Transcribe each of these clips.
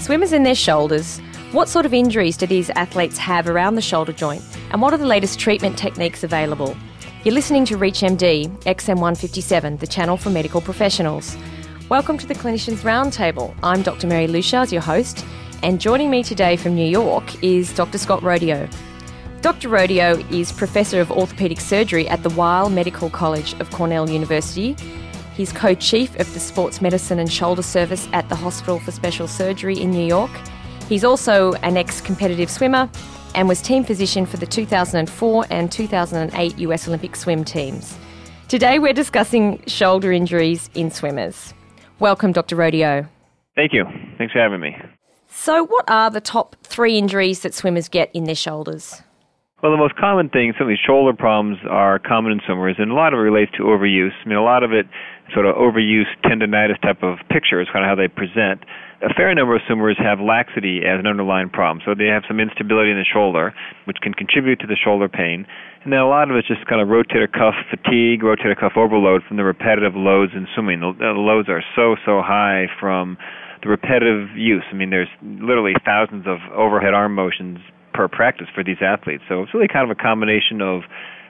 Swimmers and their shoulders. What sort of injuries do these athletes have around the shoulder joint? And what are the latest treatment techniques available? You're listening to ReachMD, XM157, the channel for medical professionals. Welcome to the Clinicians Roundtable. I'm Dr. Mary Leuchars, your host, and joining me today from New York is Dr. Scott Rodeo. Dr. Rodeo is Professor of Orthopaedic Surgery at the Weill Medical College of Cornell University He's co chief of the Sports Medicine and Shoulder Service at the Hospital for Special Surgery in New York. He's also an ex competitive swimmer and was team physician for the 2004 and 2008 US Olympic swim teams. Today we're discussing shoulder injuries in swimmers. Welcome, Dr. Rodeo. Thank you. Thanks for having me. So, what are the top three injuries that swimmers get in their shoulders? Well, the most common thing, certainly shoulder problems, are common in swimmers, and a lot of it relates to overuse. I mean, a lot of it sort of overuse tendonitis type of picture is kind of how they present. A fair number of swimmers have laxity as an underlying problem, so they have some instability in the shoulder, which can contribute to the shoulder pain. And then a lot of it's just kind of rotator cuff fatigue, rotator cuff overload from the repetitive loads in swimming. The, the loads are so so high from the repetitive use. I mean, there's literally thousands of overhead arm motions per practice for these athletes. So it's really kind of a combination of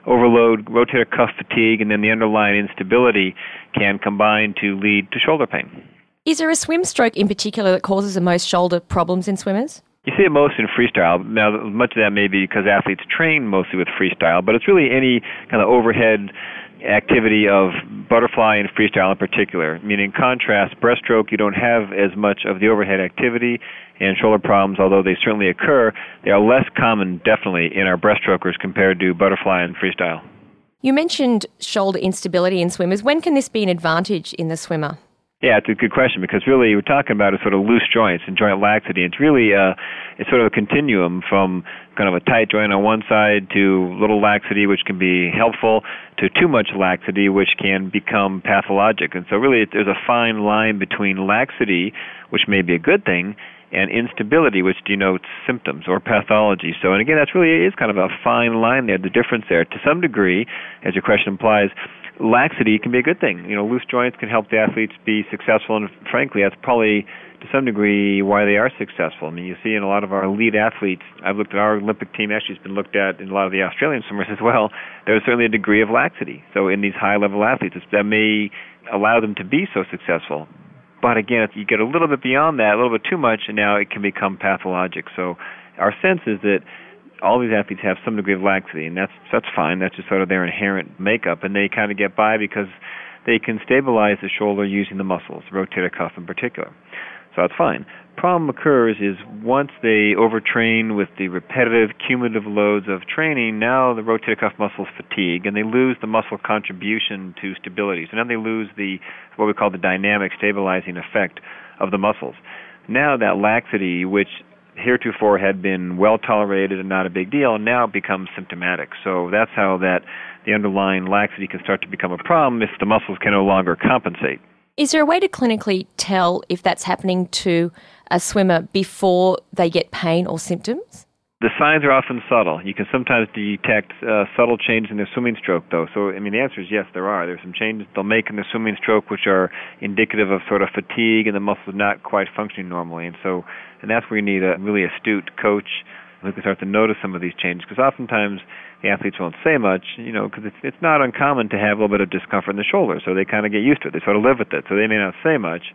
overload, rotator cuff fatigue, and then the underlying instability can combine to lead to shoulder pain. Is there a swim stroke in particular that causes the most shoulder problems in swimmers? You see it most in freestyle. Now, much of that may be because athletes train mostly with freestyle, but it's really any kind of overhead activity of butterfly and freestyle in particular. Meaning, in contrast, breaststroke, you don't have as much of the overhead activity, and shoulder problems, although they certainly occur, they are less common, definitely, in our breaststrokers compared to butterfly and freestyle. You mentioned shoulder instability in swimmers. When can this be an advantage in the swimmer? Yeah, it's a good question because really we're talking about a sort of loose joints and joint laxity. It's really uh, it's sort of a continuum from kind of a tight joint on one side to little laxity, which can be helpful, to too much laxity, which can become pathologic. And so really, there's a fine line between laxity, which may be a good thing, and instability, which denotes symptoms or pathology. So, and again, that's really is kind of a fine line there. The difference there, to some degree, as your question implies, laxity can be a good thing. You know, loose joints can help the athletes be successful, and frankly, that's probably to some degree why they are successful. I mean, you see in a lot of our elite athletes, I've looked at our Olympic team, actually it's been looked at in a lot of the Australian swimmers as well, there's certainly a degree of laxity. So in these high level athletes, that may allow them to be so successful. But again, if you get a little bit beyond that, a little bit too much, and now it can become pathologic. So our sense is that all these athletes have some degree of laxity, and that's that's fine. That's just sort of their inherent makeup, and they kind of get by because they can stabilize the shoulder using the muscles, rotator cuff in particular. So that's fine. Problem occurs is once they overtrain with the repetitive cumulative loads of training, now the rotator cuff muscles fatigue and they lose the muscle contribution to stability. So now they lose the what we call the dynamic stabilizing effect of the muscles. Now that laxity, which heretofore had been well tolerated and not a big deal, now becomes symptomatic. So that's how that the underlying laxity can start to become a problem if the muscles can no longer compensate. Is there a way to clinically tell if that's happening to a swimmer before they get pain or symptoms? The signs are often subtle. You can sometimes detect uh, subtle changes in their swimming stroke, though. So, I mean, the answer is yes, there are. There's some changes they'll make in their swimming stroke which are indicative of sort of fatigue and the muscles not quite functioning normally. And so, and that's where you need a really astute coach who can start to notice some of these changes. Because oftentimes the athletes won't say much, you know, because it's it's not uncommon to have a little bit of discomfort in the shoulder, so they kind of get used to it. They sort of live with it, so they may not say much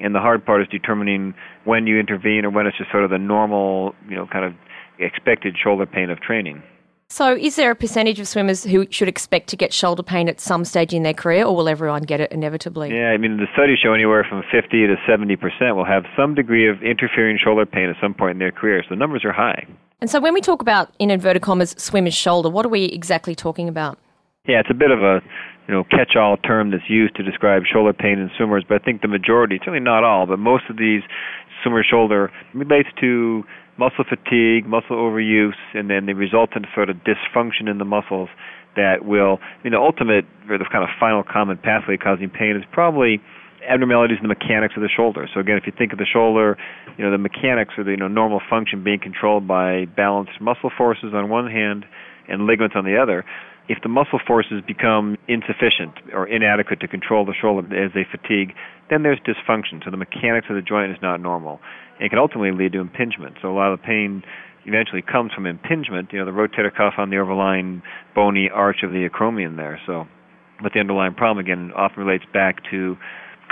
and the hard part is determining when you intervene or when it's just sort of the normal, you know, kind of expected shoulder pain of training. So, is there a percentage of swimmers who should expect to get shoulder pain at some stage in their career, or will everyone get it inevitably? Yeah, I mean, the studies show anywhere from 50 to 70 percent will have some degree of interfering shoulder pain at some point in their career. So, the numbers are high. And so, when we talk about, in inverted commas, swimmer's shoulder, what are we exactly talking about? Yeah, it's a bit of a you know catch-all term that's used to describe shoulder pain in swimmers, but I think the majority, certainly not all, but most of these swimmer shoulder relates to muscle fatigue, muscle overuse, and then the resultant sort of dysfunction in the muscles that will, I mean, the ultimate or the kind of final common pathway causing pain is probably abnormalities in the mechanics of the shoulder. So again, if you think of the shoulder, you know, the mechanics or the you know normal function being controlled by balanced muscle forces on one hand and ligaments on the other. If the muscle forces become insufficient or inadequate to control the shoulder as they fatigue, then there's dysfunction. So the mechanics of the joint is not normal. And it can ultimately lead to impingement. So a lot of the pain eventually comes from impingement, you know, the rotator cuff on the overlying bony arch of the acromion there. So, but the underlying problem again often relates back to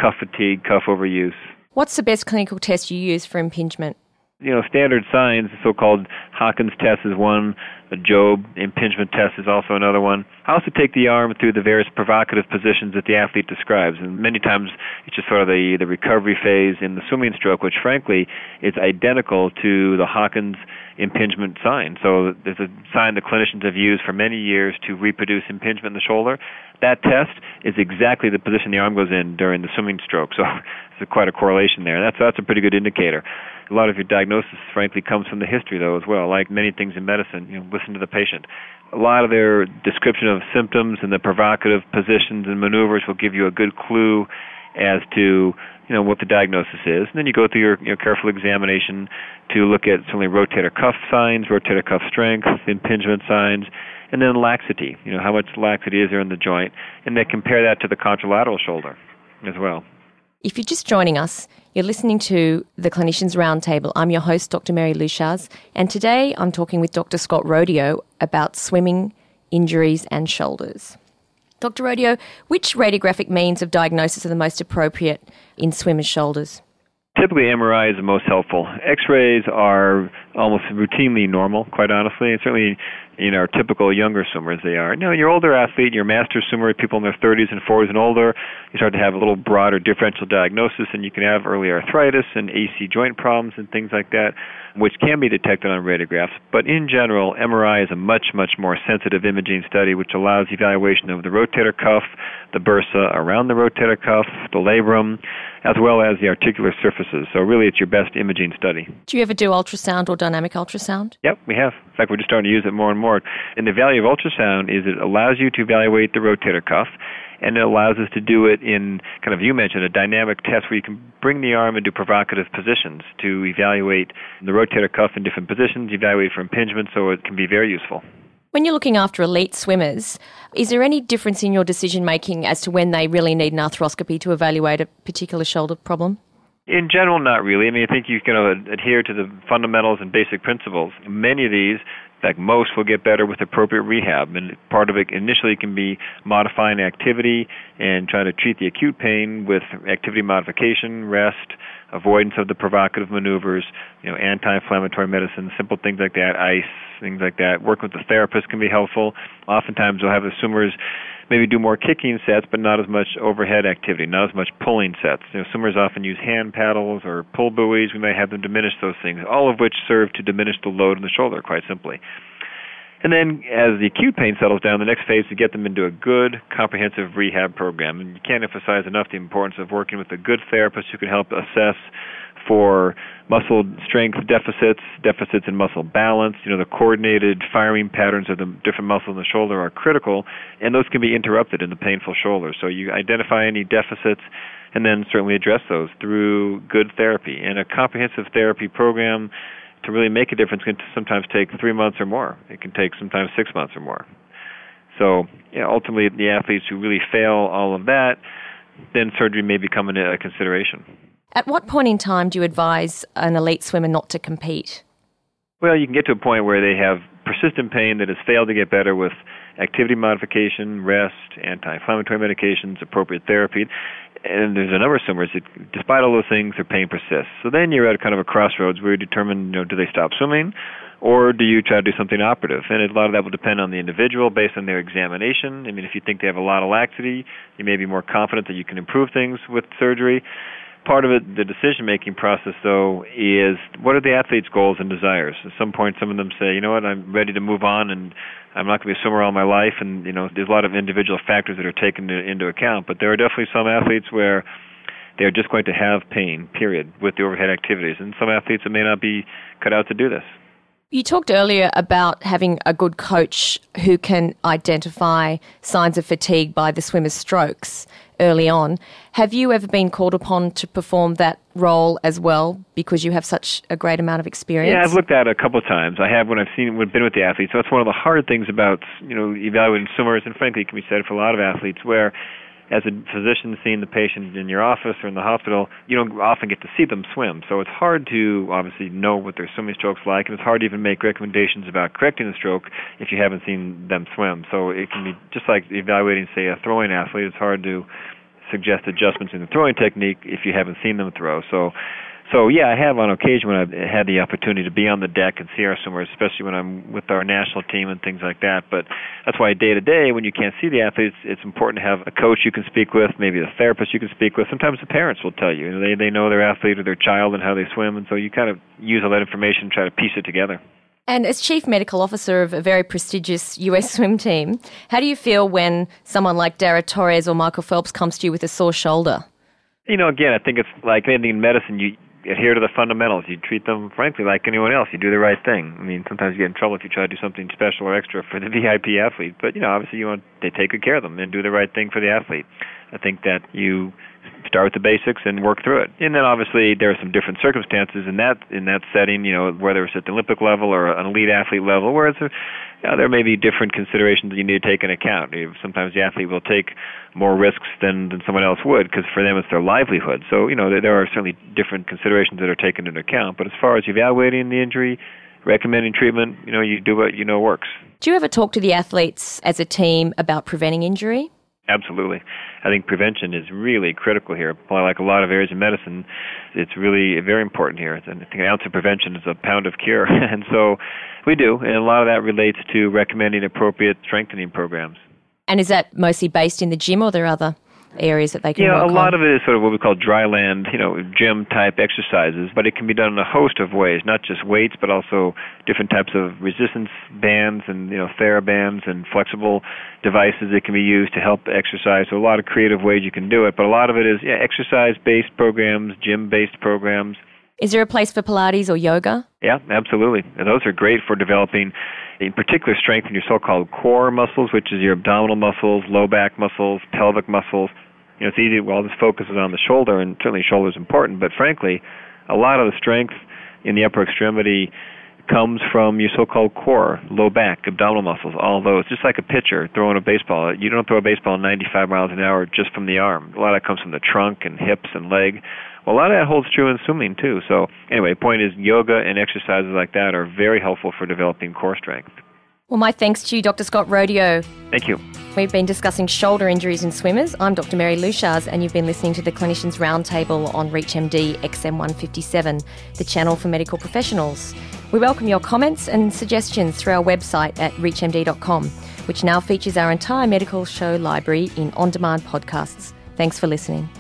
cuff fatigue, cuff overuse. What's the best clinical test you use for impingement? you know, standard signs, the so-called Hawkins test is one, the Jobe impingement test is also another one. I also take the arm through the various provocative positions that the athlete describes, and many times it's just sort of the, the recovery phase in the swimming stroke, which frankly is identical to the Hawkins impingement sign. So there's a sign the clinicians have used for many years to reproduce impingement in the shoulder. That test is exactly the position the arm goes in during the swimming stroke. So there's quite a correlation there. That's that's a pretty good indicator. A lot of your diagnosis, frankly, comes from the history, though, as well. Like many things in medicine, you know, listen to the patient. A lot of their description of symptoms and the provocative positions and maneuvers will give you a good clue as to you know what the diagnosis is. And then you go through your, your careful examination to look at certainly rotator cuff signs, rotator cuff strength, impingement signs, and then laxity. You know how much laxity is there in the joint, and then compare that to the contralateral shoulder as well. If you're just joining us, you're listening to the Clinicians Roundtable. I'm your host, Dr. Mary Leuchars, and today I'm talking with Dr. Scott Rodeo about swimming, injuries, and shoulders. Dr. Rodeo, which radiographic means of diagnosis are the most appropriate in swimmers' shoulders? Typically, MRI is the most helpful. X rays are almost routinely normal, quite honestly, and certainly in know, typical younger swimmers they are. Now, your older athlete, your master swimmer, people in their 30s and 40s and older, you start to have a little broader differential diagnosis, and you can have early arthritis and AC joint problems and things like that, which can be detected on radiographs. But in general, MRI is a much, much more sensitive imaging study, which allows evaluation of the rotator cuff, the bursa around the rotator cuff, the labrum, as well as the articular surfaces. So really, it's your best imaging study. Do you ever do ultrasound or dynamic ultrasound? Yep, we have. In fact, we're just starting to use it more and more. And the value of ultrasound is it allows you to evaluate the rotator cuff and it allows us to do it in kind of you mentioned a dynamic test where you can bring the arm into provocative positions to evaluate the rotator cuff in different positions, evaluate for impingement, so it can be very useful. When you're looking after elite swimmers, is there any difference in your decision making as to when they really need an arthroscopy to evaluate a particular shoulder problem? In general, not really. I mean, I think you can uh, adhere to the fundamentals and basic principles. Many of these fact, most will get better with appropriate rehab, and part of it initially can be modifying activity and trying to treat the acute pain with activity modification, rest, avoidance of the provocative maneuvers, you know, anti-inflammatory medicine, simple things like that, ice, things like that. Working with the therapist can be helpful. Oftentimes, we'll have the swimmers maybe do more kicking sets, but not as much overhead activity, not as much pulling sets. You know, swimmers often use hand paddles or pull buoys. We may have them diminish those things, all of which serve to diminish the load in the shoulder, quite simply. And then, as the acute pain settles down, the next phase is to get them into a good, comprehensive rehab program. And you can't emphasize enough the importance of working with a good therapist who can help assess for muscle strength deficits, deficits in muscle balance. You know, the coordinated firing patterns of the different muscles in the shoulder are critical, and those can be interrupted in the painful shoulder. So you identify any deficits and then certainly address those through good therapy. And a comprehensive therapy program to really make a difference can sometimes take three months or more. It can take sometimes six months or more. So you know, ultimately, the athletes who really fail all of that, then surgery may become a consideration. At what point in time do you advise an elite swimmer not to compete? Well, you can get to a point where they have persistent pain that has failed to get better with activity modification, rest, anti-inflammatory medications, appropriate therapy. And there's a number of swimmers that, despite all those things, their pain persists. So then you're at kind of a crossroads where you determine, you know, do they stop swimming, or do you try to do something operative? And a lot of that will depend on the individual based on their examination. I mean, if you think they have a lot of laxity, you may be more confident that you can improve things with surgery part of it, the decision making process, though, is what are the athlete's goals and desires? At some point, some of them say, you know what, I'm ready to move on, and I'm not going to be a swimmer all my life. And you know, there's a lot of individual factors that are taken into account. But there are definitely some athletes where they're just going to have pain, period, with the overhead activities, and some athletes that may not be cut out to do this. You talked earlier about having a good coach who can identify signs of fatigue by the swimmer's strokes. Early on. Have you ever been called upon to perform that role as well because you have such a great amount of experience? Yeah, I've looked at it a couple of times. I have when I've seen when been with the athletes. So it's one of the hard things about you know evaluating swimmers, and frankly, it can be said for a lot of athletes where as a physician seeing the patient in your office or in the hospital, you don't often get to see them swim. So it's hard to obviously know what their swimming stroke's like, and it's hard to even make recommendations about correcting the stroke if you haven't seen them swim. So it can be just like evaluating, say, a throwing athlete. It's hard to suggest adjustments in the throwing technique if you haven't seen them throw. So so yeah, I have on occasion when I've had the opportunity to be on the deck and see our swimmers, especially when I'm with our national team and things like that. But that's why day to day, when you can't see the athletes, it's important to have a coach you can speak with, maybe a therapist you can speak with. Sometimes the parents will tell you. They they know their athlete or their child and how they swim, and so you kind of use all that information and try to piece it together. And as Chief Medical Officer of a very prestigious US swim team, how do you feel when someone like Dara Torres or Michael Phelps comes to you with a sore shoulder? You know, again, I think it's like anything in medicine. You adhere to the fundamentals. You treat them, frankly, like anyone else. You do the right thing. I mean, sometimes you get in trouble if you try to do something special or extra for the VIP athlete. But you know, obviously, you want to take good care of them and do the right thing for the athlete. I think that you start with the basics and work through it. And then obviously there are some different circumstances in that in that setting, you know, whether it's at the Olympic level or an elite athlete level, where it's a, you know, there may be different considerations that you need to take into account. Sometimes the athlete will take more risks than, than someone else would because for them it's their livelihood. So, you know, there, there are certainly different considerations that are taken into account. But as far as evaluating the injury, recommending treatment, you know, you do what you know works. Do you ever talk to the athletes as a team about preventing injury? Absolutely. I think prevention is really critical here. Like a lot of areas of medicine, it's really very important here. I think an ounce of prevention is a pound of cure. and so we do. And a lot of that relates to recommending appropriate strengthening programs. And is that mostly based in the gym or are there other areas that they can yeah, a lot of it is sort of what we call dry land, you know, gym type exercises, but it can be done in a host of ways, not just weights, but also different types of resistance bands and you know TheraBands and flexible devices that can be used to help exercise. So a lot of creative ways you can do it, but a lot of it is yeah, exercise-based programs, gym-based programs. Is there a place for Pilates or yoga? Yeah, absolutely. And those are great for developing in particular strength in your so-called core muscles, which is your abdominal muscles, low back muscles, pelvic muscles. You know, it's easy. Well, this focuses on the shoulder, and certainly shoulder is important. But frankly, a lot of the strength in the upper extremity comes from your so-called core, low back, abdominal muscles. All those, just like a pitcher throwing a baseball. You don't throw a baseball 95 miles an hour just from the arm. A lot of that comes from the trunk and hips and leg. Well, a lot of that holds true in swimming too. So anyway, the point is yoga and exercises like that are very helpful for developing core strength. Well, my thanks to you, Dr. Scott Rodeo. Thank you. We've been discussing shoulder injuries in swimmers. I'm Dr. Mary Leuchars, and you've been listening to the Clinicians Roundtable on ReachMD XM157, the channel for medical professionals. We welcome your comments and suggestions through our website at reachmd.com, which now features our entire medical show library in on demand podcasts. Thanks for listening.